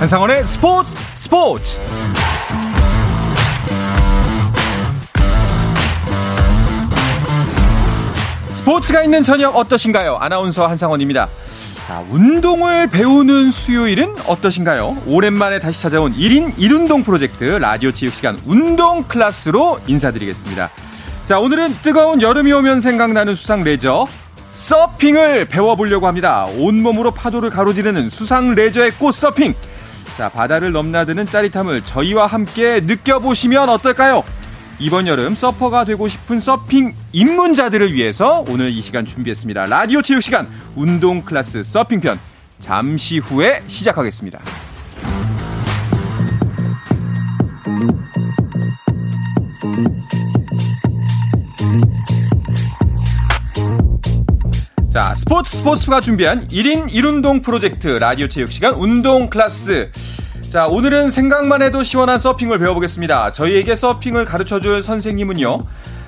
한상원의 스포츠 스포츠 스포츠가 있는 저녁 어떠신가요? 아나운서 한상원입니다. 자, 운동을 배우는 수요일은 어떠신가요? 오랜만에 다시 찾아온 1인 1운동 프로젝트 라디오 체육시간 운동 클래스로 인사드리겠습니다. 자, 오늘은 뜨거운 여름이 오면 생각나는 수상 레저 서핑을 배워보려고 합니다. 온몸으로 파도를 가로지르는 수상 레저의 꽃 서핑. 자, 바다를 넘나드는 짜릿함을 저희와 함께 느껴보시면 어떨까요? 이번 여름 서퍼가 되고 싶은 서핑 입문자들을 위해서 오늘 이 시간 준비했습니다. 라디오 체육 시간 운동 클래스 서핑편 잠시 후에 시작하겠습니다. 자, 스포츠 스포츠가 준비한 1인 1운동 프로젝트 라디오 체육 시간 운동 클래스. 자, 오늘은 생각만 해도 시원한 서핑을 배워보겠습니다. 저희에게 서핑을 가르쳐줄 선생님은요.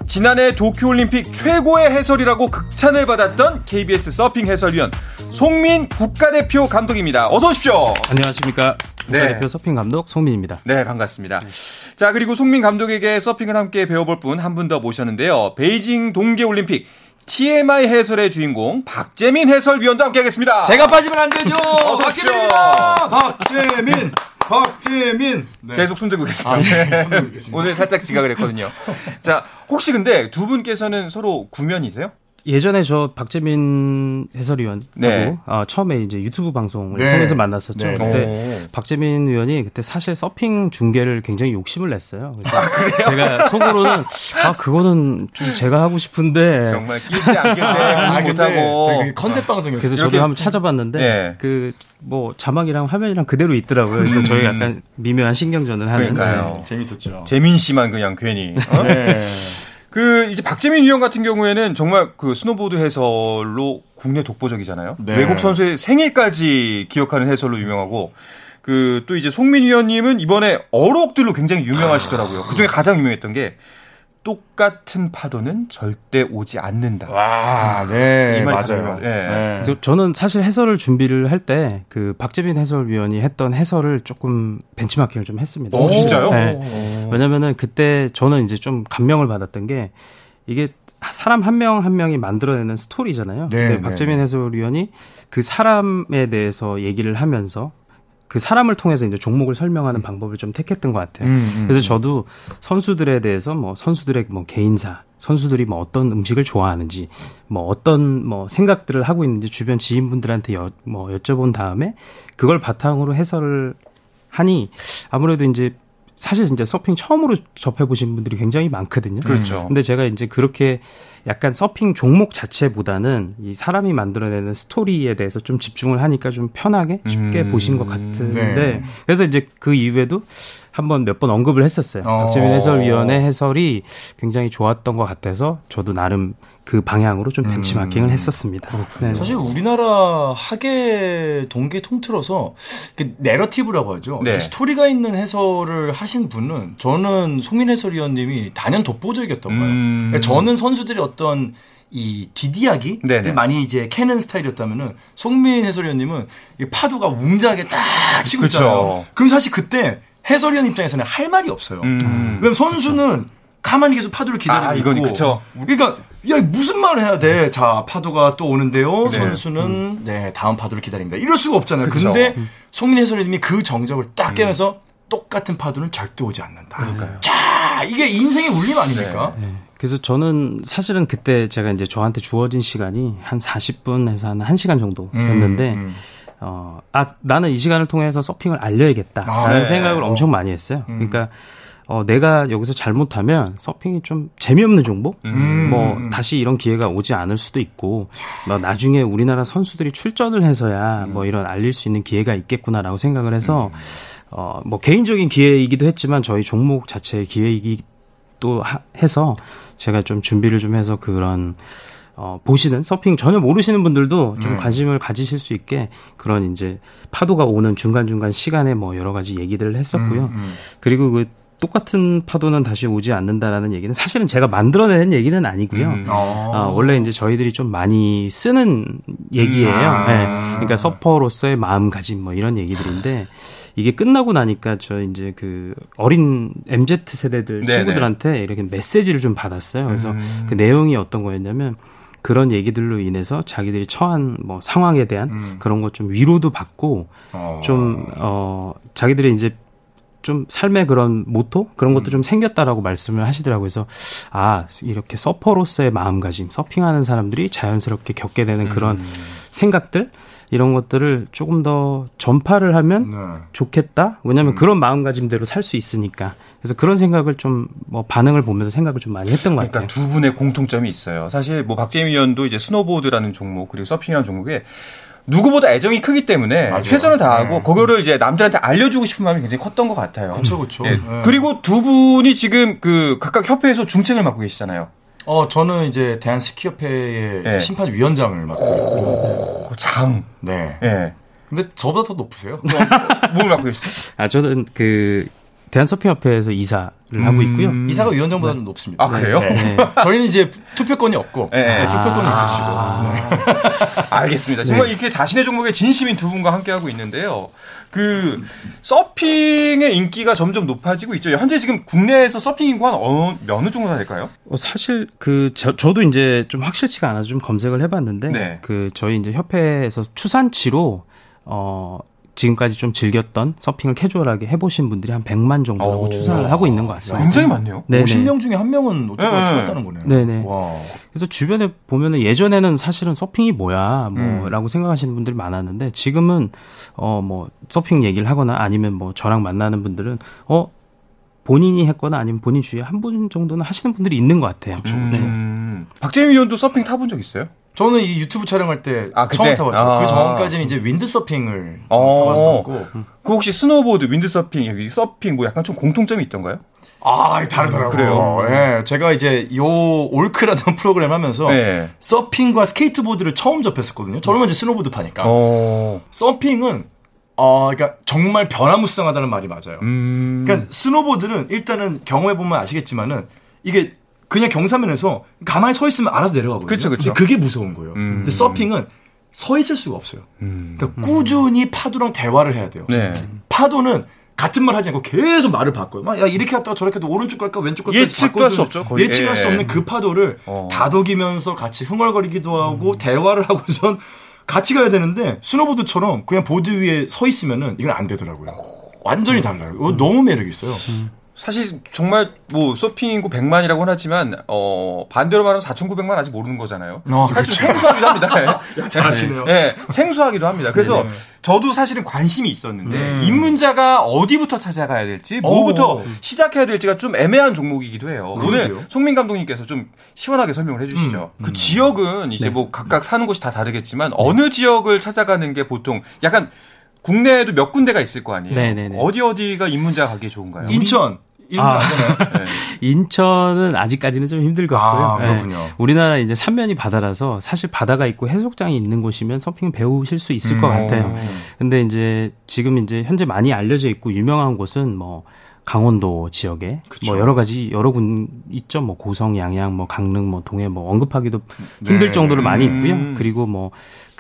지난해 도쿄올림픽 최고의 해설이라고 극찬을 받았던 KBS 서핑 해설위원 송민 국가대표 감독입니다. 어서 오십시오. 안녕하십니까. 국가대표 네. 서핑 감독 송민입니다. 네, 반갑습니다. 자, 그리고 송민 감독에게 서핑을 함께 배워볼 분 한 분 더 모셨는데요. 베이징 동계올림픽 TMI 해설의 주인공 박재민 해설위원도 함께하겠습니다. 제가 빠지면 안 되죠. 박재민입니다. 박재민. 박재민. 네. 계속 손들고 계세요. 아, 네. 오늘 살짝 지각을 했거든요. 자, 혹시 근데 두 분께서는 서로 구면이세요? 예전에 저 박재민 해설위원하고 네. 어, 처음에 이제 유튜브 방송을 네. 통해서 만났었죠. 네. 그때 오. 박재민 의원이 그때 사실 서핑 중계를 굉장히 욕심을 냈어요. 그래서 아, 제가 속으로는 아 그거는 좀 제가 하고 싶은데 정말 낄때 안낄때 아, 못하고 그 컨셉 방송이었어요. 그래서 저도 한번 찾아봤는데 네. 그뭐 자막이랑 화면이랑 그대로 있더라고요. 그래서 음. 저희 약간 미묘한 신경전을 하는 그러니까요. 네. 재밌었죠. 재민 씨만 그냥 괜히 어? 네. 그 이제 박재민 위원 같은 경우에는 정말 그 스노보드 해설로 국내 독보적이잖아요. 네. 외국 선수의 생일까지 기억하는 해설로 유명하고 그 또 이제 송민 위원님은 이번에 어록들로 굉장히 유명하시더라고요. 그 중에 가장 유명했던 게 똑같은 파도는 절대 오지 않는다. 와, 네, 이 맞아요. 네. 네. 그래서 저는 사실 해설을 준비를 할 때 그 박재민 해설위원이 했던 해설을 조금 벤치마킹을 좀 했습니다. 오, 진짜요? 네. 왜냐면은 그때 저는 이제 좀 감명을 받았던 게 이게 사람 한 명한 한 명이 만들어내는 스토리잖아요. 네, 근데 네. 박재민 해설위원이 그 사람에 대해서 얘기를 하면서 그 사람을 통해서 이제 종목을 설명하는 음. 방법을 좀 택했던 것 같아요. 음, 음, 그래서 음. 저도 선수들에 대해서 뭐 선수들의 뭐 개인사, 선수들이 뭐 어떤 음식을 좋아하는지, 뭐 어떤 뭐 생각들을 하고 있는지 주변 지인분들한테 여, 뭐 여쭤본 다음에 그걸 바탕으로 해설을 하니 아무래도 이제 사실 이제 서핑 처음으로 접해 보신 분들이 굉장히 많거든요. 그렇죠. 근데 제가 이제 그렇게 약간 서핑 종목 자체보다는 이 사람이 만들어내는 스토리에 대해서 좀 집중을 하니까 좀 편하게 쉽게 음. 보신 것 같은데 네. 그래서 이제 그 이후에도 한번 몇 번 언급을 했었어요. 어. 박재민 해설위원의 해설이 굉장히 좋았던 것 같아서 저도 나름 그 방향으로 좀 벤치마킹을 음. 했었습니다. 네. 사실 우리나라 학예 동계 통틀어서 그 내러티브라고 하죠. 네. 스토리가 있는 해설을 하신 분은 저는 송민 해설위원님이 단연 독보적이었던 거예요. 음. 저는 선수들이 어떤 이 뒷이야기 많이 이제 캐는 스타일이었다면은 송민 해설위원님은 이 파도가 웅장하게 딱 치고 있잖아요. 그럼 사실 그때 해설위원 입장에서는 할 말이 없어요. 음. 왜냐면 선수는 그렇죠. 가만히 계속 파도를 기다리고 아, 이건 그쵸. 그러니까 야 무슨 말을 해야 돼? 자 파도가 또 오는데요. 네. 선수는 음. 네 다음 파도를 기다립니다. 이럴 수가 없잖아요. 그쵸. 근데 송민 해설위원님이 그 정적을 딱 음. 깨면서 음. 똑같은 파도는 절대 오지 않는다. 그러니까요. 자 이게 인생의 울림 아닙니까? 네. 네. 그래서 저는 사실은 그때 제가 이제 저한테 주어진 시간이 한 40분에서 한 1시간 정도 였는데 음, 음. 어, 아, 나는 이 시간을 통해서 서핑을 알려야겠다라는 아, 네. 생각을 엄청 많이 했어요. 음. 그러니까 어, 내가 여기서 잘못하면 서핑이 좀 재미없는 종목? 음. 뭐, 다시 이런 기회가 오지 않을 수도 있고, 뭐, 나중에 우리나라 선수들이 출전을 해서야 음. 뭐 이런 알릴 수 있는 기회가 있겠구나라고 생각을 해서, 음. 어, 뭐 개인적인 기회이기도 했지만 저희 종목 자체의 기회이기도 하, 해서 제가 좀 준비를 좀 해서 그런 어, 보시는 서핑 전혀 모르시는 분들도 좀 음. 관심을 가지실 수 있게 그런 이제 파도가 오는 중간중간 시간에 뭐 여러 가지 얘기들을 했었고요. 음, 음. 그리고 그 똑같은 파도는 다시 오지 않는다라는 얘기는 사실은 제가 만들어낸 얘기는 아니고요. 음. 어. 어, 원래 이제 저희들이 좀 많이 쓰는 얘기예요. 음. 아. 네. 그러니까 서퍼로서의 마음가짐 뭐 이런 얘기들인데 이게 끝나고 나니까 저 이제 그 어린 MZ 세대들 네네. 친구들한테 이렇게 메시지를 좀 받았어요. 그래서 음. 그 내용이 어떤 거였냐면 그런 얘기들로 인해서 자기들이 처한 뭐 상황에 대한 음. 그런 것 좀 위로도 받고 어. 좀, 어, 자기들이 이제 좀 삶의 그런 모토 그런 것도 음. 좀 생겼다라고 말씀을 하시더라고요. 그래서 아 이렇게 서퍼로서의 마음가짐, 서핑하는 사람들이 자연스럽게 겪게 되는 그런 음. 생각들 이런 것들을 조금 더 전파를 하면 네. 좋겠다. 왜냐하면 음. 그런 마음가짐대로 살 수 있으니까. 그래서 그런 생각을 좀 뭐 반응을 보면서 생각을 좀 많이 했던 것 그러니까 같아요. 두 분의 공통점이 있어요. 사실 뭐 박재민 위원도 이제 스노보드라는 종목 그리고 서핑이라는 종목에 누구보다 애정이 크기 때문에 맞아요. 최선을 다하고 네. 그거를 이제 남들한테 알려주고 싶은 마음이 굉장히 컸던 것 같아요. 그렇죠, 그렇죠. 네. 네. 그리고 두 분이 지금 그 각각 협회에서 중책을 맡고 계시잖아요. 어, 저는 이제 대한 스키협회의 네. 심판위원장을 맡고 있고. 장. 네. 네. 근데 저보다 더 높으세요? 뭘 맡고 계시죠? 아, 저는 그 대한서핑협회에서 이사를 음... 하고 있고요. 이사가 위원장보다는 네. 높습니다. 아 그래요? 네. 네. 저희는 이제 투표권이 없고 네. 네 투표권이 아... 있으시고. 아... 알겠습니다. 정말 이렇게 자신의 종목에 진심인 두 분과 함께 하고 있는데요. 그 서핑의 인기가 점점 높아지고 있죠. 현재 지금 국내에서 서핑 인구가 어느, 어느 정도 될까요? 어, 사실 그 저, 도 이제 좀 확실치가 않아서 좀 검색을 해봤는데 그 저희 이제 협회에서 추산치로 어 지금까지 좀 즐겼던 서핑을 캐주얼하게 해보신 분들이 한 100만 정도라고 추산을 하고 있는 것 같습니다. 굉장히 많네요. 네 50명 중에 한 명은 어떻게 네. 타봤다는 거네요. 네네. 와. 그래서 주변에 보면은 예전에는 사실은 서핑이 뭐야, 뭐라고 음. 생각하시는 분들이 많았는데 지금은 어 뭐 서핑 얘기를 하거나 아니면 뭐 저랑 만나는 분들은 어 본인이 했거나 아니면 본인 주위에 한 분 정도는 하시는 분들이 있는 것 같아요. 그렇죠. 음. 박재민 위원도 서핑 타본 적 있어요? 저는 이 유튜브 촬영할 때 아, 처음 타봤죠. 아. 그 전까지는 이제 윈드서핑을 어. 타봤었고. 그 혹시 스노보드, 윈드서핑, 여기 서핑 뭐 약간 좀 공통점이 있던가요? 아, 다르더라고요. 그래요. 예. 네, 제가 이제 요 올크라는 프로그램 하면서 네. 서핑과 스케이트보드를 처음 접했었거든요. 저는 이제 스노보드 파니까. 어. 서핑은 어, 그러니까 정말 변화무쌍하다는 말이 맞아요. 음. 그러니까 스노보드는 일단은 경험해 보면 아시겠지만은 이게 그냥 경사면에서 가만히 서 있으면 알아서 내려가거든요. 그렇죠, 그렇죠. 그게 무서운 거예요. 음. 근데 서핑은 서 있을 수가 없어요. 음. 그러니까 꾸준히 파도랑 대화를 해야 돼요. 네. 파도는 같은 말 하지 않고 계속 말을 바꿔요. 막, 야, 이렇게 갔다가 저렇게 해도 오른쪽 갈까, 왼쪽 갈까. 예측할 수 없죠. 거의. 예측할 수 예. 없는 그 파도를 어. 다독이면서 같이 흥얼거리기도 하고, 음. 대화를 하고선 같이 가야 되는데, 스노보드처럼 그냥 보드 위에 서 있으면은 이건 안 되더라고요. 완전히 음. 달라요. 음. 너무 매력 있어요. 음. 사실 정말 뭐 서핑 인구 100만이라고는 하지만 어 반대로 말하면 4,900만 아직 모르는 거잖아요. 어, 사실 그렇죠. 생소하기도 합니다. 야, 잘하시네요. 네, 네, 생소하기도 합니다. 그래서 네네. 저도 사실은 관심이 있었는데 음. 입문자가 어디부터 찾아가야 될지 뭐부터 오. 시작해야 될지가 좀 애매한 종목이기도 해요. 그러게요. 오늘 송민 감독님께서 좀 시원하게 설명을 해주시죠. 음. 그 음. 지역은 이제 네. 뭐 각각 사는 곳이 다 다르겠지만 네. 어느 지역을 찾아가는 게 보통 약간 국내에도 몇 군데가 있을 거 아니에요. 네네네. 어디 어디가 입문자 가기 좋은가요? 인천. 아, 네. 인천은 아직까지는 좀 힘들 것 같고요. 아, 그렇군요. 네. 우리나라 이제 삼면이 바다라서 사실 바다가 있고 해수욕장이 있는 곳이면 서핑 배우실 수 있을 음, 것 같아요. 오. 근데 이제 지금 이제 현재 많이 알려져 있고 유명한 곳은 뭐 강원도 지역에 그쵸. 뭐 여러 가지 여러 군 있죠. 뭐 고성, 양양, 뭐 강릉, 뭐 동해 뭐 언급하기도 힘들 네. 정도로 많이 있고요. 음. 그리고 뭐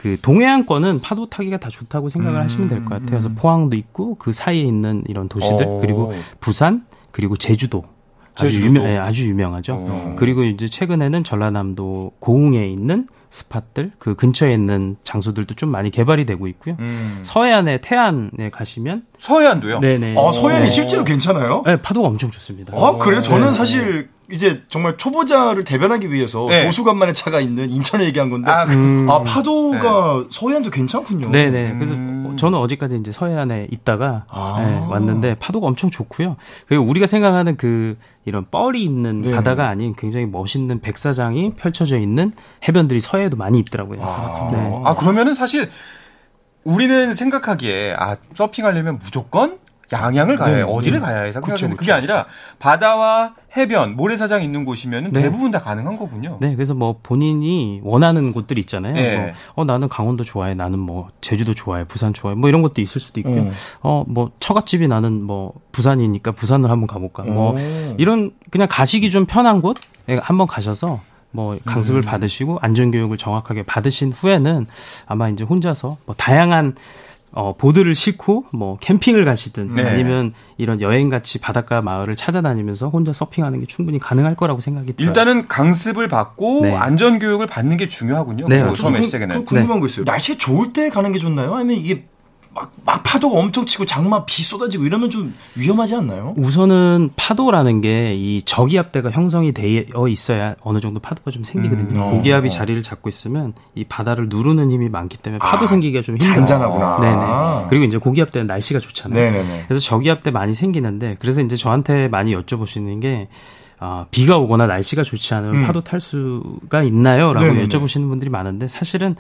그 동해안권은 파도 타기가 다 좋다고 생각을 음. 하시면 될 것 같아요. 그래서 포항도 있고 그 사이에 있는 이런 도시들 오. 그리고 부산 그리고 제주도 아주 제주도. 유명, 네, 아주 유명하죠. 어. 그리고 이제 최근에는 전라남도 고흥에 있는 스팟들 그 근처에 있는 장소들도 좀 많이 개발이 되고 있고요. 음. 서해안에 태안에 가시면 서해안도요? 네네. 아 서해안이 네. 실제로 괜찮아요? 네, 파도가 엄청 좋습니다. 아 그래요? 저는 네. 사실 이제 정말 초보자를 대변하기 위해서 네. 조수간만의 차가 있는 인천을 얘기한 건데 아, 음. 아 파도가 네. 서해안도 괜찮군요. 네네. 그래서 음. 저는 어제까지 이제 서해안에 있다가 아. 네, 왔는데 파도가 엄청 좋고요. 그리고 우리가 생각하는 그 이런 뻘이 있는 네. 바다가 아닌 굉장히 멋있는 백사장이 펼쳐져 있는 해변들이 서해 에도 많이 있더라고요. 아, 네. 아 그러면은 사실 우리는 생각하기에 아 서핑하려면 무조건 양양을 가야 해. 네, 어디를 네. 가야 해. 생각하는데 그게 아니라 바다와 해변, 모래사장 있는 곳이면 네. 대부분 다 가능한 거군요. 네, 그래서 뭐 본인이 원하는 곳들 있잖아요. 네. 뭐, 어 나는 강원도 좋아해, 나는 뭐 제주도 좋아해, 부산 좋아해, 뭐 이런 것도 있을 수도 있고요. 음. 어 뭐 처갓집이 나는 뭐 부산이니까 부산을 한번 가볼까. 뭐 오. 이런 그냥 가시기 좀 편한 곳 한번 가셔서 뭐 강습을 음. 받으시고 안전 교육을 정확하게 받으신 후에는 아마 이제 혼자서 뭐 다양한 어, 보드를 싣고 뭐 캠핑을 가시든 네. 아니면 이런 여행 같이 바닷가 마을을 찾아다니면서 혼자 서핑하는 게 충분히 가능할 거라고 생각이 들어요. 일단은 강습을 받고 네. 안전 교육을 받는 게 중요하군요. 네, 처음에 시작에는. 궁금한 거 있어요. 날씨가 좋을 때 가는 게 좋나요? 아니면 이게 막, 막 파도가 엄청 치고 장마 비 쏟아지고 이러면 좀 위험하지 않나요? 우선은 파도라는 게 이 저기압대가 형성이 되어 있어야 어느 정도 파도가 좀 생기거든요. 음, 어, 고기압이 어. 자리를 잡고 있으면 이 바다를 누르는 힘이 많기 때문에 파도 아, 생기기가 좀 힘들어요. 잔잔하구나. 네네. 그리고 이제 고기압대는 날씨가 좋잖아요. 네네네. 그래서 저기압대 많이 생기는데 그래서 이제 저한테 많이 여쭤보시는 게 아, 비가 오거나 날씨가 좋지 않으면 음. 파도 탈 수가 있나요? 라고 네네네. 여쭤보시는 분들이 많은데 사실은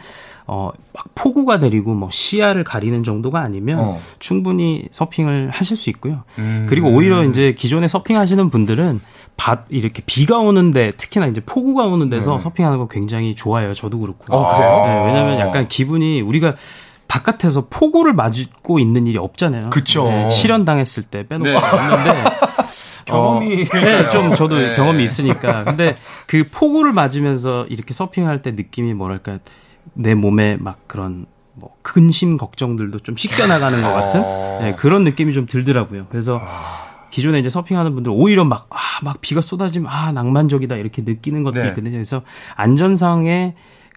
어, 막 폭우가 내리고 뭐 시야를 가리는 정도가 아니면 어. 충분히 서핑을 하실 수 있고요. 음. 그리고 오히려 이제 기존에 서핑하시는 분들은 밭 이렇게 비가 오는데 특히나 이제 폭우가 오는 데서 네. 서핑하는 거 굉장히 좋아요. 저도 그렇고. 어, 그래요? 네, 왜냐면 약간 기분이 우리가 바깥에서 폭우를 맞고 있는 일이 없잖아요. 그쵸. 네, 실현 당했을 때 빼놓고 네. 없는데 경험이 어, 네, 좀 저도 네. 경험이 있으니까. 근데 그 폭우를 맞으면서 이렇게 서핑할 때 느낌이 뭐랄까 내 몸에 막 그런 뭐 근심 걱정들도 좀 씻겨 나가는 것 같은 어. 네, 그런 느낌이 좀 들더라고요. 그래서 기존에 이제 서핑하는 분들 오히려 막, 아, 막 비가 쏟아지면, 아, 낭만적이다, 이렇게 느끼는 것도 네. 있거든요. 그래서 안전상의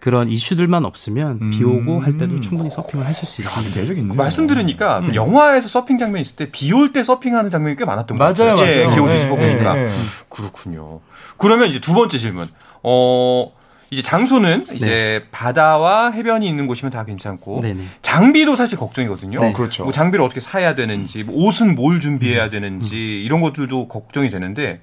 그런 이슈들만 없으면 음. 비 오고 할 때도 충분히 서핑을 하실 수 있습니다. 매력 있네. 말씀 들으니까 음. 영화에서 서핑 장면 있을 때 비 올 때 서핑하는 장면이 꽤 많았던 것 같아요. 맞아요, 맞아요. 기억이 네, 보니까 네, 네. 그렇군요. 그러면 이제 두 번째 질문. 어 이제 장소는 이제 네. 바다와 해변이 있는 곳이면 다 괜찮고 네네. 장비도 사실 걱정이거든요. 네. 그렇죠. 뭐 장비를 어떻게 사야 되는지, 뭐 옷은 뭘 준비해야 음. 되는지 음. 이런 것들도 걱정이 되는데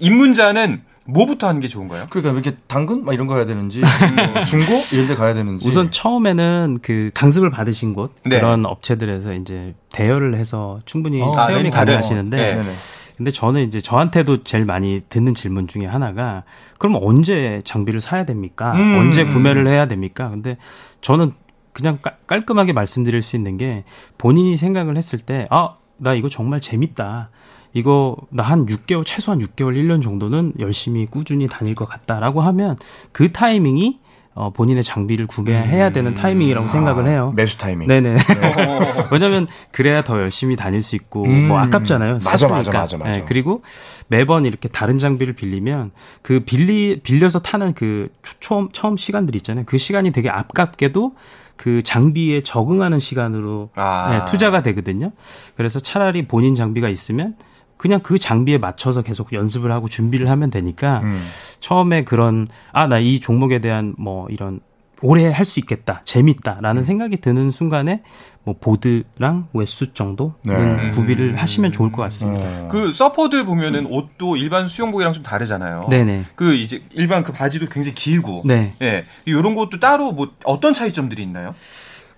입문자는 뭐부터 하는 게 좋은가요? 그러니까 이렇게 당근 막 이런 거 해야 되는지 뭐 중고 이런 데 가야 되는지 우선 처음에는 그 강습을 받으신 곳 네. 그런 업체들에서 이제 대여를 해서 충분히 어, 체험이 아, 가능하시는데 네. 근데 저는 이제 저한테도 제일 많이 듣는 질문 중에 하나가 그럼 언제 장비를 사야 됩니까? 음. 언제 구매를 해야 됩니까? 근데 저는 그냥 깔끔하게 말씀드릴 수 있는 게 본인이 생각을 했을 때 아, 나 이거 정말 재밌다. 이거 나 한 6개월 최소한 6개월 1년 정도는 열심히 꾸준히 다닐 것 같다라고 하면 그 타이밍이 어, 본인의 장비를 구매해야 음. 되는 타이밍이라고 생각을 해요. 매수 타이밍. 네네. 네. 왜냐면 그래야 더 열심히 다닐 수 있고 음. 뭐 아깝잖아요. 맞아, 맞아, 맞아, 맞아. 네, 그리고 매번 이렇게 다른 장비를 빌리면 그 빌리 빌려서 타는 그 처음 처음 시간들 있잖아요. 그 시간이 되게 아깝게도 그 장비에 적응하는 시간으로 아. 네, 투자가 되거든요. 그래서 차라리 본인 장비가 있으면 그냥 그 장비에 맞춰서 계속 연습을 하고 준비를 하면 되니까 음. 처음에 그런 아 나 이 종목에 대한 뭐 이런 오래 할 수 있겠다 재밌다라는 음. 생각이 드는 순간에 뭐 보드랑 웨수 정도는 네. 구비를 하시면 좋을 것 같습니다. 어. 그 서퍼들 보면은 옷도 일반 수영복이랑 좀 다르잖아요. 네네. 그 이제 일반 그 바지도 굉장히 길고. 네. 예. 이런 것도 따로 뭐 어떤 차이점들이 있나요?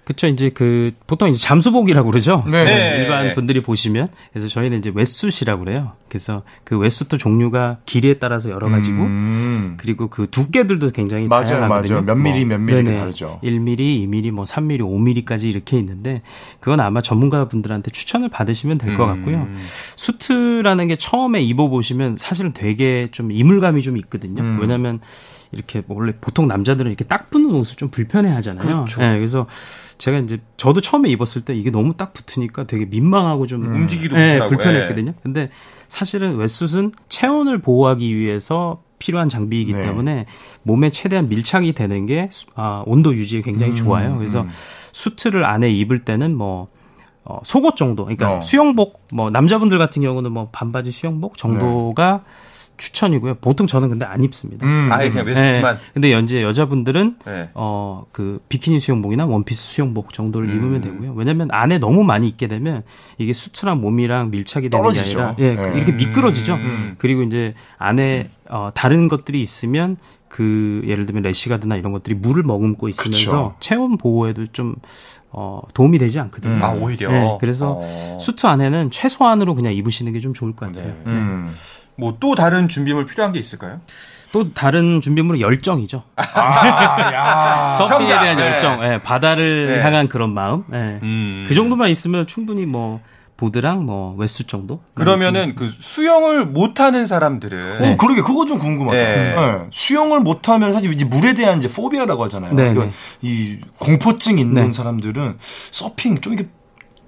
그쵸 이제 그 보통 이제 잠수복이라고 그러죠. 네. 네. 일반 분들이 보시면 그래서 저희는 이제 웨수시라고 그래요. 그래서 그 웨수도 종류가 길이에 따라서 여러 가지고 음. 그리고 그 두께들도 굉장히 맞아요, 다양하거든요. 맞아요. 몇 미리 뭐, 몇 미리 다르죠. 1mm, 2mm, 뭐 3mm, 5mm까지 이렇게 있는데 그건 아마 전문가분들한테 추천을 받으시면 될것 음. 같고요. 수트라는 게 처음에 입어 보시면 사실은 되게 좀 이물감이 좀 있거든요. 음. 왜냐하면 이렇게 뭐 원래 보통 남자들은 이렇게 딱 붙는 옷을 좀 불편해 하잖아요. 그렇죠. 네, 그래서 제가 이제 저도 처음에 입었을 때 이게 너무 딱 붙으니까 되게 민망하고 좀 음. 움직이기도 네, 불편했거든요. 근데 사실은 wetsuit는 체온을 보호하기 위해서 필요한 장비이기 네. 때문에 몸에 최대한 밀착이 되는 게 아, 온도 유지에 굉장히 음, 좋아요. 그래서 음. 수트를 안에 입을 때는 뭐 어, 속옷 정도, 그러니까 어. 수영복, 뭐 남자분들 같은 경우는 뭐 반바지 수영복 정도가 네. 추천이고요. 보통 저는 근데 안 입습니다. 음, 아예 그냥 웨스트만. 네. 근데 연재 여자분들은 네. 어그 비키니 수영복이나 원피스 수영복 정도를 음. 입으면 되고요. 왜냐면 안에 너무 많이 입게 되면 이게 수트랑 몸이랑 밀착이 되는 떨어지죠. 게 아니라 예, 네. 이렇게 미끄러지죠. 음. 그리고 이제 안에 어 다른 것들이 있으면 그 예를 들면 래시가드나 이런 것들이 물을 머금고 있으면서 그쵸. 체온 보호에도 좀 어, 도움이 되지 않거든요. 음. 아, 오히려. 네, 그래서 어. 수트 안에는 최소한으로 그냥 입으시는 게 좀 좋을 것 같아요. 네. 음. 뭐 또 다른 준비물 필요한 게 있을까요? 또 다른 준비물은 열정이죠. 아, 서핑에 대한 네. 열정, 네, 바다를 네. 향한 그런 마음. 네. 음. 그 정도만 있으면 충분히 뭐 보드랑 뭐 웨스 정도. 그러면은 그 수영을 못하는 사람들은 네. 어, 그러게 그거 좀 궁금하다. 네. 네. 수영을 못하면 사실 이제 물에 대한 이제 phobia라고 하잖아요. 네. 그러니까 이 공포증 있는 네. 사람들은 서핑 좀 이게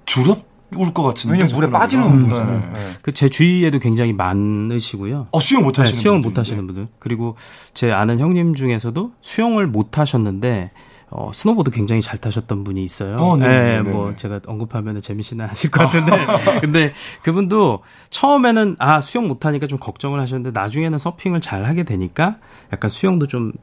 두려울 것 같은데 왜냐면 물에 빠지는 운동이잖아요. 네. 그제 주위에도 굉장히 많으시고요. 어, 수영 못 하시는 수영을 못 하시는 분들. 그리고 제 아는 형님 중에서도 수영을 못 하셨는데 어, 스노보드 굉장히 잘 타셨던 분이 있어요. 어, 네, 네, 네, 뭐 제가 언급하면 재민 씨는 아실 것 같은데, 근데 그분도 처음에는 아 수영 못 하니까 좀 걱정을 하셨는데 나중에는 서핑을 잘 하게 되니까 약간 수영도 좀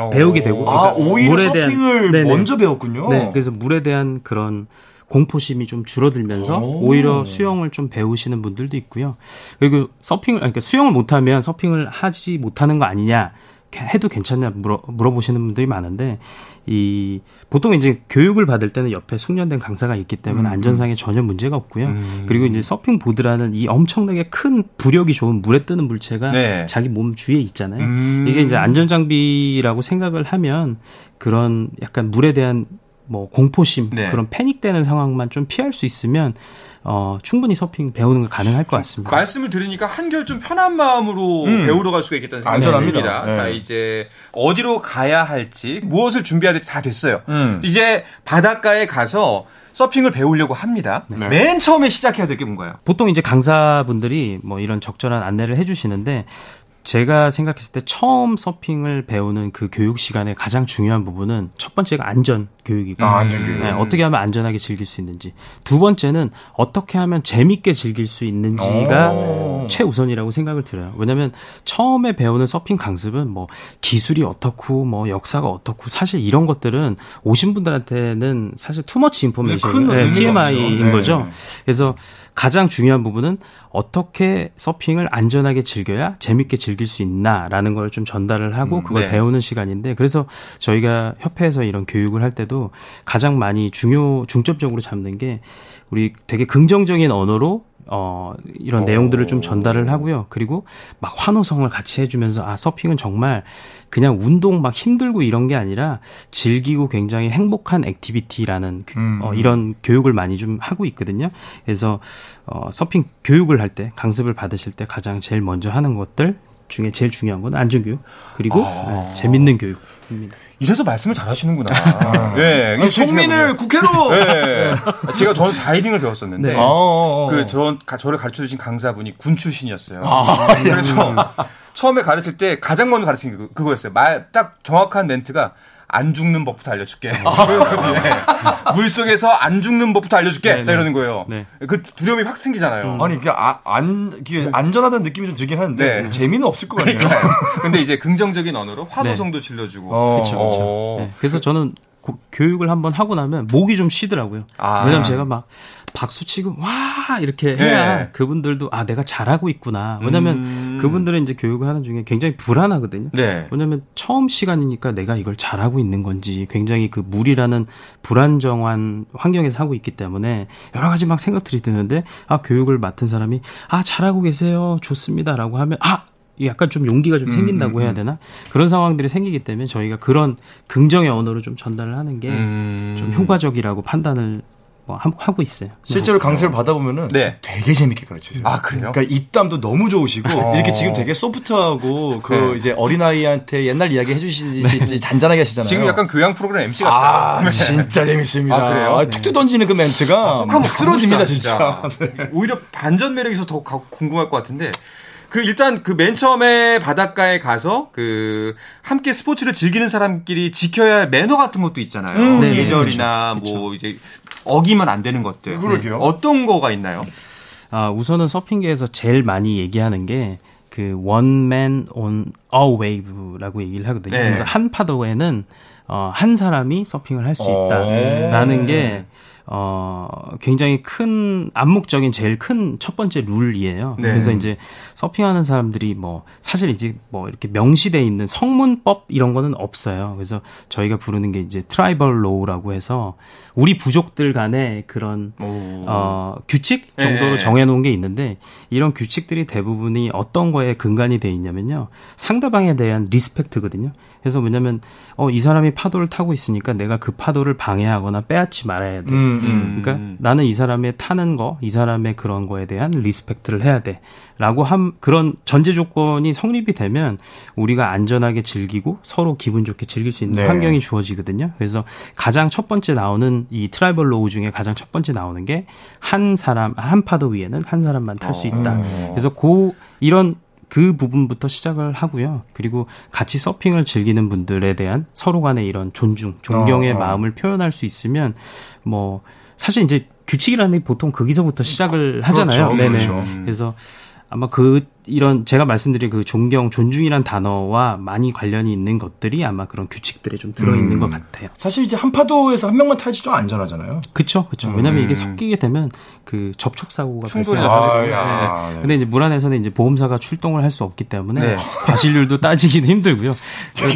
어. 배우게 되고, 아, 그러니까 오히려 물에 서핑을 대한, 먼저 배웠군요. 네, 그래서 물에 대한 그런 공포심이 좀 줄어들면서 오. 오히려 수영을 좀 배우시는 분들도 있고요. 그리고 서핑을 그러니까 수영을 못하면 서핑을 하지 못하는 거 아니냐 해도 괜찮냐 물어, 물어보시는 분들이 많은데 이 보통 이제 교육을 받을 때는 옆에 숙련된 강사가 있기 때문에 음. 안전상에 전혀 문제가 없고요. 음. 그리고 이제 서핑 보드라는 이 엄청나게 큰 부력이 좋은 물에 뜨는 물체가 네. 자기 몸 주위에 있잖아요. 음. 이게 이제 안전 장비라고 생각을 하면 그런 약간 물에 대한 뭐 공포심 네. 그런 패닉되는 상황만 좀 피할 수 있으면 어, 충분히 서핑 배우는 거 가능할 것 같습니다. 말씀을 들으니까 한결 좀 편한 마음으로 음. 배우러 갈 수가 있겠다는 생각이 듭니다. 네. 자, 이제 어디로 가야 할지, 무엇을 준비해야 될지 다 됐어요. 음. 이제 바닷가에 가서 서핑을 배우려고 합니다. 네. 맨 처음에 시작해야 될 게 뭔가요? 보통 이제 강사분들이 뭐 이런 적절한 안내를 해주시는데 제가 생각했을 때 처음 서핑을 배우는 그 교육 시간의 가장 중요한 부분은 첫 번째가 안전 교육이고 아, 안전 교육. 네, 어떻게 하면 안전하게 즐길 수 있는지 두 번째는 어떻게 하면 재밌게 즐길 수 있는지가 오. 최우선이라고 생각을 들어요. 왜냐하면 처음에 배우는 서핑 강습은 뭐 기술이 어떻고 뭐 역사가 어떻고 사실 이런 것들은 오신 분들한테는 사실 투머치 인포메이션 네, TMI인 네. 거죠. 그래서 가장 중요한 부분은 어떻게 서핑을 안전하게 즐겨야 재밌게 즐길 수 있나라는 걸 좀 전달을 하고 음, 그걸 네. 배우는 시간인데 그래서 저희가 협회에서 이런 교육을 할 때도 가장 많이 중요 중점적으로 잡는 게 우리 되게 긍정적인 언어로 어, 이런 오. 내용들을 좀 전달을 하고요. 그리고 막 환호성을 같이 해주면서 아, 서핑은 정말 그냥 운동 막 힘들고 이런 게 아니라 즐기고 굉장히 행복한 activity라는 음. 어, 이런 교육을 많이 좀 하고 있거든요. 그래서 어, 서핑 교육을 할 때 강습을 받으실 때 가장 제일 먼저 하는 것들 중에 제일 중요한 건 안전교육 그리고 아. 네, 재밌는 교육입니다. 이래서 말씀을 잘 하시는구나. 아. 네. 아니, 송민을 국회로! 네. 제가 저는 다이빙을 배웠었는데, 네. 어, 어, 어. 그, 저, 저를 가르쳐 주신 강사분이 군 출신이었어요. 아, 그래서 처음에 가르칠 때 가장 먼저 가르친 게 그거였어요. 말, 딱 정확한 멘트가 안 죽는 법부터 알려줄게. 아. 물 속에서 안 죽는 법부터 알려줄게. 네, 네. 이러는 거예요. 네. 그 두려움이 확 생기잖아요. 음. 아니, 그게 아, 안, 그게 네. 안전하다는 느낌이 좀 들긴 하는데 네. 재미는 없을 것 같아요. 근데 이제 긍정적인 언어로 환호성도 질러주고. 어. 그렇죠. 그렇죠. 그래서 저는 고, 교육을 한번 하고 나면 목이 좀 쉬더라고요. 아. 왜냐면 제가 막 박수 치고 와 이렇게 해야 네. 그분들도 아 내가 잘하고 있구나. 왜냐면 음. 그분들은 이제 교육을 하는 중에 굉장히 불안하거든요. 네. 왜냐면 처음 시간이니까 내가 이걸 잘하고 있는 건지 굉장히 그 물이라는 불안정한 환경에서 하고 있기 때문에 여러 가지 막 생각들이 드는데 아 교육을 맡은 사람이 아 잘하고 계세요 좋습니다라고 하면 아 약간 좀 용기가 좀 음, 생긴다고 음, 해야 음. 되나 그런 상황들이 생기기 때문에 저희가 그런 긍정의 언어로 좀 전달을 하는 게좀 음. 효과적이라고 판단을 뭐 하고 있어요. 실제로 네. 강습을 받아보면은 네. 되게 재밌게 가르쳐줘요. 아 그래요? 그러니까 입담도 너무 좋으시고 어. 이렇게 지금 되게 소프트하고 그 네. 이제 어린아이한테 옛날 이야기 해주시듯이 네. 잔잔하게 하시잖아요. 지금 약간 교양 프로그램 MC 같아요. 아, 네. 진짜 재밌습니다. 아, 그래요? 아, 툭툭 던지는 그 멘트가 아, 한번 쓰러집니다 진짜. 진짜. 네. 오히려 반전 매력이 있어서 더 궁금할 것 같은데 그 일단 그 맨 처음에 바닷가에 가서 그 함께 스포츠를 즐기는 사람끼리 지켜야 할 매너 같은 것도 있잖아요. 음, 예절이나 그렇죠. 뭐 그렇죠. 이제 어기면 안 되는 것들. 그러게요. 어떤 거가 있나요? 아, 우선은 서핑계에서 제일 많이 얘기하는 게그 one man on a wave라고 얘기를 하거든요. 네. 그래서 한 파도에는 어, 한 사람이 서핑을 할 수 있다라는 게 어, 굉장히 큰, 암묵적인 제일 큰 첫 번째 룰이에요. 네. 그래서 이제 서핑하는 사람들이 뭐, 사실 이제 뭐 이렇게 명시돼 있는 성문법 이런 거는 없어요. 그래서 저희가 부르는 게 이제 tribal law라고 해서 우리 부족들 간의 그런, 오. 어, 규칙 정도로 네. 정해놓은 게 있는데 이런 규칙들이 대부분이 어떤 거에 근간이 돼 있냐면요. 상대방에 대한 respect거든요. 그래서 왜냐면 어 이 사람이 파도를 타고 있으니까 내가 그 파도를 방해하거나 빼앗지 말아야 돼. 음, 음. 그러니까 나는 이 사람의 타는 거, 이 사람의 그런 거에 대한 respect를 해야 돼. 라고 한 그런 전제 조건이 성립이 되면 우리가 안전하게 즐기고 서로 기분 좋게 즐길 수 있는 네. 환경이 주어지거든요. 그래서 가장 첫 번째 나오는 이 tribal law 중에 가장 첫 번째 나오는 게 한 사람 한 파도 위에는 한 사람만 탈 수 있다. 어. 그래서 고 이런 그 부분부터 시작을 하고요. 그리고 같이 서핑을 즐기는 분들에 대한 서로 간의 이런 존중, 존경의 어, 어. 마음을 표현할 수 있으면 뭐 사실 이제 규칙이라는 게 보통 거기서부터 시작을 하잖아요. 그렇죠, 네네. 그렇죠. 그래서 아마 그 이런 제가 말씀드린 그 존경, 존중이란 단어와 많이 관련이 있는 것들이 아마 그런 규칙들에 좀 들어있는 음. 것 같아요. 사실 이제 한 파도에서 한 명만 타야지 좀 안전하잖아요. 그렇죠, 그렇죠. 음. 왜냐하면 이게 섞이게 되면 그 접촉 사고가 발생하죠. 아, 네. 네. 근데 이제 물 안에서는 이제 보험사가 출동을 할 수 없기 때문에 네. 과실률도 따지기도 힘들고요.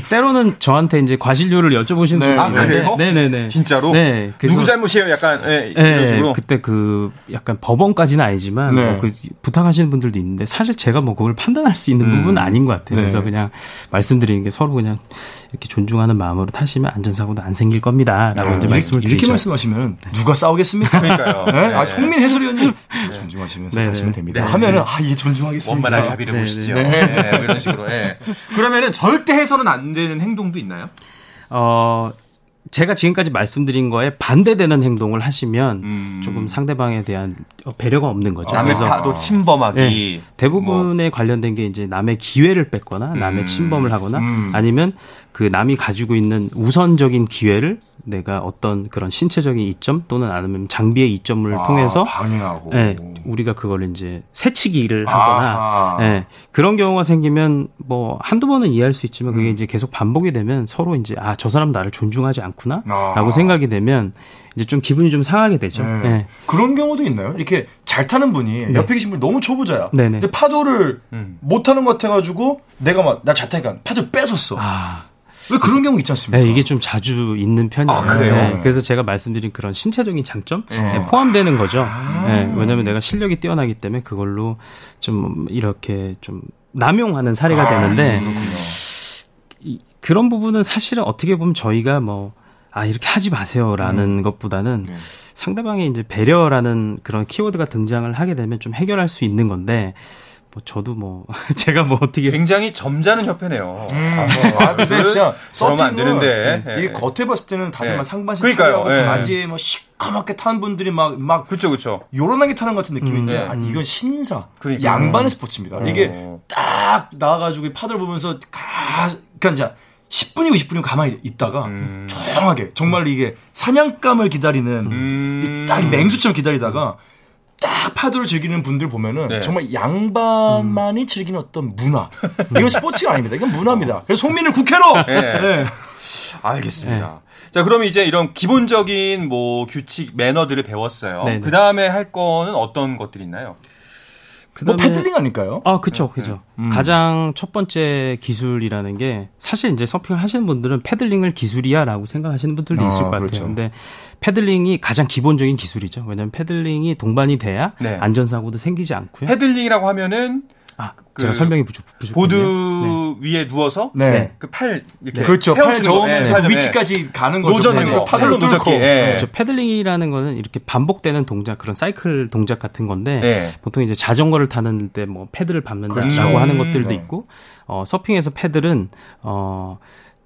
때로는 저한테 이제 과실률을 여쭤보시는 네. 아, 그래요? 네네네. 진짜로? 네. 누구 잘못이에요? 약간 네, 이런 식으로. 그때 그 약간 법원까지는 아니지만 네. 뭐그 부탁하시는 분들도 있는데 사실 제가 뭐 그걸 판단할 수 있는 음. 부분은 아닌 것 같아요. 그래서 네. 그냥 말씀드리는 게 서로 그냥 이렇게 존중하는 마음으로 타시면 안전사고도 안 생길 겁니다라고 네. 이제 말씀을 이렇게 드리죠. 말씀하시면 누가 싸우겠습니까? 그러니까요. 네? 아, 송민 해설위원님 존중하시면서 네. 타시면 됩니다. 하면은 아, 예, 존중하겠습니다. 원만하게 합의를 보시죠. 네. 뭐 이런 식으로. 예. 그러면은 절대 해서는 안 되는 행동도 있나요? 어, 제가 지금까지 말씀드린 거에 반대되는 행동을 하시면 음. 조금 상대방에 대한 배려가 없는 거죠. 남의 파도 침범하기. 네, 대부분에 뭐. 관련된 게 이제 남의 기회를 뺏거나 남의 음. 침범을 하거나 음. 아니면 그 남이 가지고 있는 우선적인 기회를 내가 어떤 그런 신체적인 이점 또는 아니면 장비의 이점을 아, 통해서 방해하고 네, 우리가 그걸 이제 새치기를 하거나 네, 그런 경우가 생기면 뭐 한두 번은 이해할 수 있지만 그게 음. 이제 계속 반복이 되면 서로 이제 아 저 사람 나를 존중하지 않구나라고 아. 생각이 되면 이제 좀 기분이 좀 상하게 되죠. 네. 네. 그런 경우도 있나요? 이렇게 잘 타는 분이 네. 옆에 계신 분이 너무 초보자야. 네네. 근데 파도를 음. 못 타는 것 같아가지고 내가 막 나 잘 타니까 파도를 뺏었어. 아. 왜 그런 경우 있지 않습니까? 네, 이게 좀 자주 있는 편이에요. 아, 그래요? 네, 그래서 제가 말씀드린 그런 신체적인 장점 네. 네 포함되는 거죠. 아~ 네, 왜냐하면 내가 실력이 뛰어나기 때문에 그걸로 좀 이렇게 좀 남용하는 사례가 아, 되는데 이, 그런 부분은 사실은 어떻게 보면 저희가 뭐 아, 이렇게 하지 마세요라는 음. 것보다는 네. 상대방의 이제 배려라는 그런 키워드가 등장을 하게 되면 좀 해결할 수 있는 건데 뭐 저도 뭐 제가 뭐 어떻게 굉장히 점잖은 협회네요. 음. 아, 뭐, 아 근데 진짜 그러면 안 되는데 네. 이게 겉에 봤을 때는 다들 네. 막 상반신 그러니까요. 네. 바지에 뭐 시커멓게 타는 분들이 막막 그렇죠 그렇죠. 요런하게 타는 것 같은 느낌인데 음. 아니 이건 신사 그러니까. 양반의 스포츠입니다. 음. 이게 딱 나와가지고 파도를 보면서 가 그러니까 이제 10분이고 20분이고 가만히 있다가 음. 조용하게 정말 이게 사냥감을 기다리는 음. 딱 맹수처럼 기다리다가 딱 파도를 즐기는 분들 보면은 네. 정말 양반만이 음. 즐기는 어떤 문화. 이건 스포츠가 아닙니다. 이건 문화입니다. 그래서 송민을 국회로. 네. 네. 알겠습니다. 네. 자, 그럼 이제 이런 기본적인 뭐 규칙 매너들을 배웠어요. 그 다음에 할 거는 어떤 것들이 있나요? 뭐 패들링 아닐까요? 아, 그쵸, 네. 그죠. 네. 음. 가장 첫 번째 기술이라는 게 사실 이제 서핑을 하시는 분들은 paddling을 기술이야라고 생각하시는 분들도 아, 있을 것 같아요. 그렇죠. 근데 paddling이 가장 기본적인 기술이죠. 왜냐하면 paddling이 동반이 돼야 네. 안전사고도 생기지 않고요. paddling이라고 하면은 아, 그 제가 설명이 부족, 부족 보드 네. 위에 누워서 네. 그팔 이렇게 네. 그렇죠. 팔 저으면서 네. 위치까지 가는 거죠. 노전으로 팔로 뚫고. 네. 그렇죠. paddling이라는 거는 이렇게 반복되는 동작 그런 사이클 동작 같은 건데 네. 보통 이제 자전거를 타는데 뭐 페달을 밟는다라고 그렇죠. 하는 것들도 네. 있고 어 서핑에서 패들은 어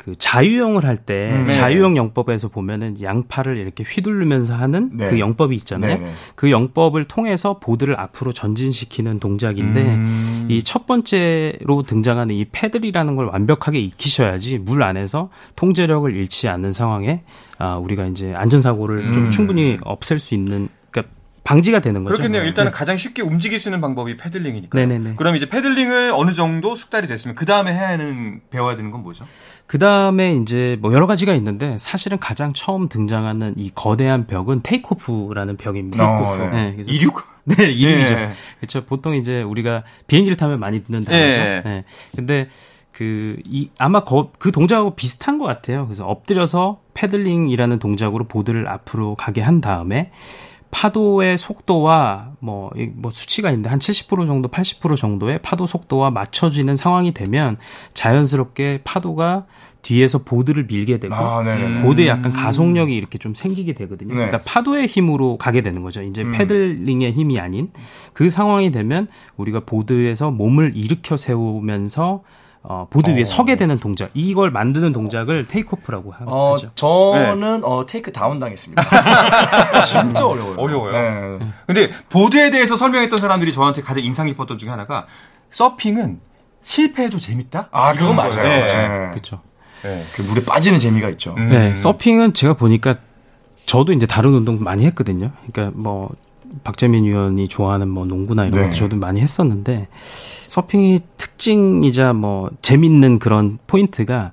그 자유형을 할때 음, 네. 자유형 영법에서 보면은 양팔을 이렇게 휘두르면서 하는 네. 그 영법이 있잖아요. 네, 네. 그 영법을 통해서 보드를 앞으로 전진시키는 동작인데 음. 이 첫 번째로 등장하는 이 paddle이라는 걸 완벽하게 익히셔야지 물 안에서 통제력을 잃지 않는 상황에 아 우리가 이제 안전사고를 음. 좀 충분히 없앨 수 있는 방지가 되는 거죠. 그렇겠네요. 일단은 네. 가장 쉽게 움직일 수 있는 방법이 paddling이니까. 네네네. 그럼 이제 패들링을 어느 정도 숙달이 됐으면 그 다음에 해야 하는 배워야 되는 건 뭐죠? 그 다음에 이제 뭐 여러 가지가 있는데 사실은 가장 처음 등장하는 이 거대한 벽은 take-off라는 벽입니다. 어, 네. 네, 그래서 이륙? 네, 이륙이죠. 네. 그렇죠. 보통 이제 우리가 비행기를 타면 많이 듣는 단어죠. 네. 네. 근데 그, 이, 아마 거, 그 동작하고 비슷한 것 같아요. 그래서 엎드려서 paddling이라는 동작으로 보드를 앞으로 가게 한 다음에 파도의 속도와 뭐, 뭐 수치가 있는데 한 70% 정도, 80% 정도의 파도 속도와 맞춰지는 상황이 되면 자연스럽게 파도가 뒤에서 보드를 밀게 되고 아, 보드에 약간 가속력이 이렇게 좀 생기게 되거든요. 네. 그러니까 파도의 힘으로 가게 되는 거죠. 이제 음. paddling의 힘이 아닌 그 상황이 되면 우리가 보드에서 몸을 일으켜 세우면서 어, 보드 위에 어. 서게 되는 동작 이걸 만드는 동작을 take-off라고 어, 하죠. 저는 네. 어, take down 당했습니다. 진짜 어려워요. 어려워요. 네. 근데 보드에 대해서 설명했던 사람들이 저한테 가장 인상 깊었던 중에 하나가 서핑은 실패해도 재밌다. 아 그건 맞아요. 네. 네. 그렇죠. 네. 그 물에 빠지는 재미가 있죠. 음. 네, 서핑은 제가 보니까 저도 이제 다른 운동 많이 했거든요. 그러니까 뭐 박재민 위원이 좋아하는 뭐 농구나 이런 네. 것도 저도 많이 했었는데 서핑이 특징이자 뭐 재밌는 그런 포인트가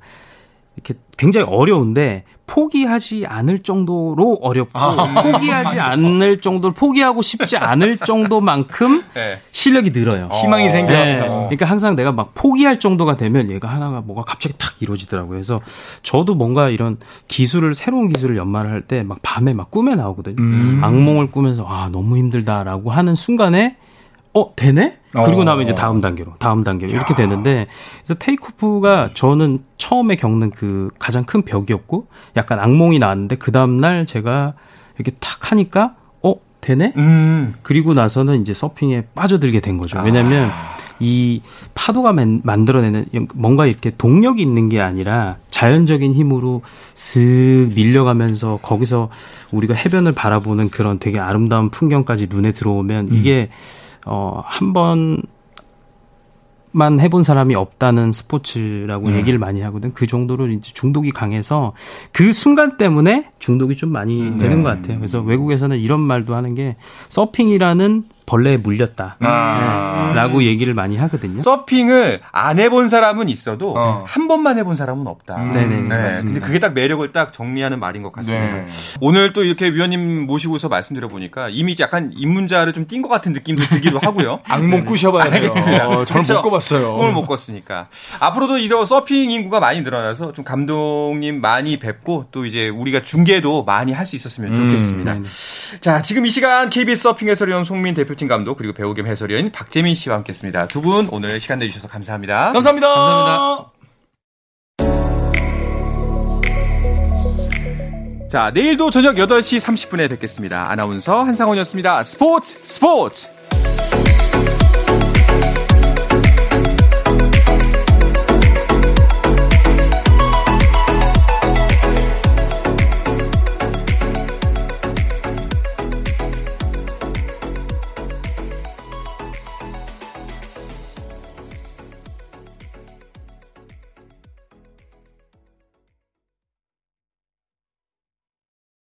이렇게 굉장히 어려운데 포기하지 않을 정도로 어렵고 아, 포기하지 않을 정도로 포기하고 싶지 않을 정도만큼 네. 실력이 늘어요. 희망이 생겨. 네. 그러니까 항상 내가 막 포기할 정도가 되면 얘가 하나가 뭐가 갑자기 탁 이루어지더라고요. 그래서 저도 뭔가 이런 기술을 새로운 기술을 연마를 할 때 막 밤에 막 꿈에 나오거든요. 음. 악몽을 꾸면서 아 너무 힘들다라고 하는 순간에 어 되네? 그리고 어. 나면 이제 다음 단계로, 다음 단계로 야. 이렇게 되는데 그래서 테이크오프가 저는 처음에 겪는 그 가장 큰 벽이었고 약간 악몽이 나왔는데 그 다음 날 제가 이렇게 탁 하니까 어 되네? 음. 그리고 나서는 이제 서핑에 빠져들게 된 거죠. 왜냐면 아. 이 파도가 만, 만들어내는 뭔가 이렇게 동력이 있는 게 아니라 자연적인 힘으로 슥 밀려가면서 거기서 우리가 해변을 바라보는 그런 되게 아름다운 풍경까지 눈에 들어오면 음. 이게 어, 한 번, 만 해본 사람이 없다는 스포츠라고 네. 얘기를 많이 하거든. 그 정도로 이제 중독이 강해서 그 순간 때문에 중독이 좀 많이 음. 되는 네. 것 같아요. 그래서 외국에서는 이런 말도 하는 게 서핑이라는 벌레에 물렸다. 아. 네, 라고 얘기를 많이 하거든요. 서핑을 안 해본 사람은 있어도 어. 한 번만 해본 사람은 없다. 음. 네네. 네, 맞습니다. 근데 그게 딱 매력을 딱 정리하는 말인 것 같습니다. 네. 오늘 또 이렇게 위원님 모시고서 말씀드려 보니까 이미 약간 입문자를 좀 띈 것 같은 느낌도 들기도 하고요. 악몽 꾸셔봐야 돼요. 알겠습니다. 어, 저는 못 꿔봤어요. 꿈을 못 꿨으니까. 앞으로도 이런 서핑 인구가 많이 늘어나서 좀 감독님 많이 뵙고 또 이제 우리가 중계도 많이 할 수 있었으면 좋겠습니다. 음. 자, 지금 이 시간 KBS 서핑 해설위원 송민 대표 대표팀 감독 그리고 배우 겸 해설위원 박재민 씨와 함께했습니다. 두 분 오늘 시간 내주셔서 감사합니다. 감사합니다. 감사합니다. 자, 내일도 저녁 8시 30분에 뵙겠습니다. 아나운서 한상원이었습니다. 스포츠 스포츠!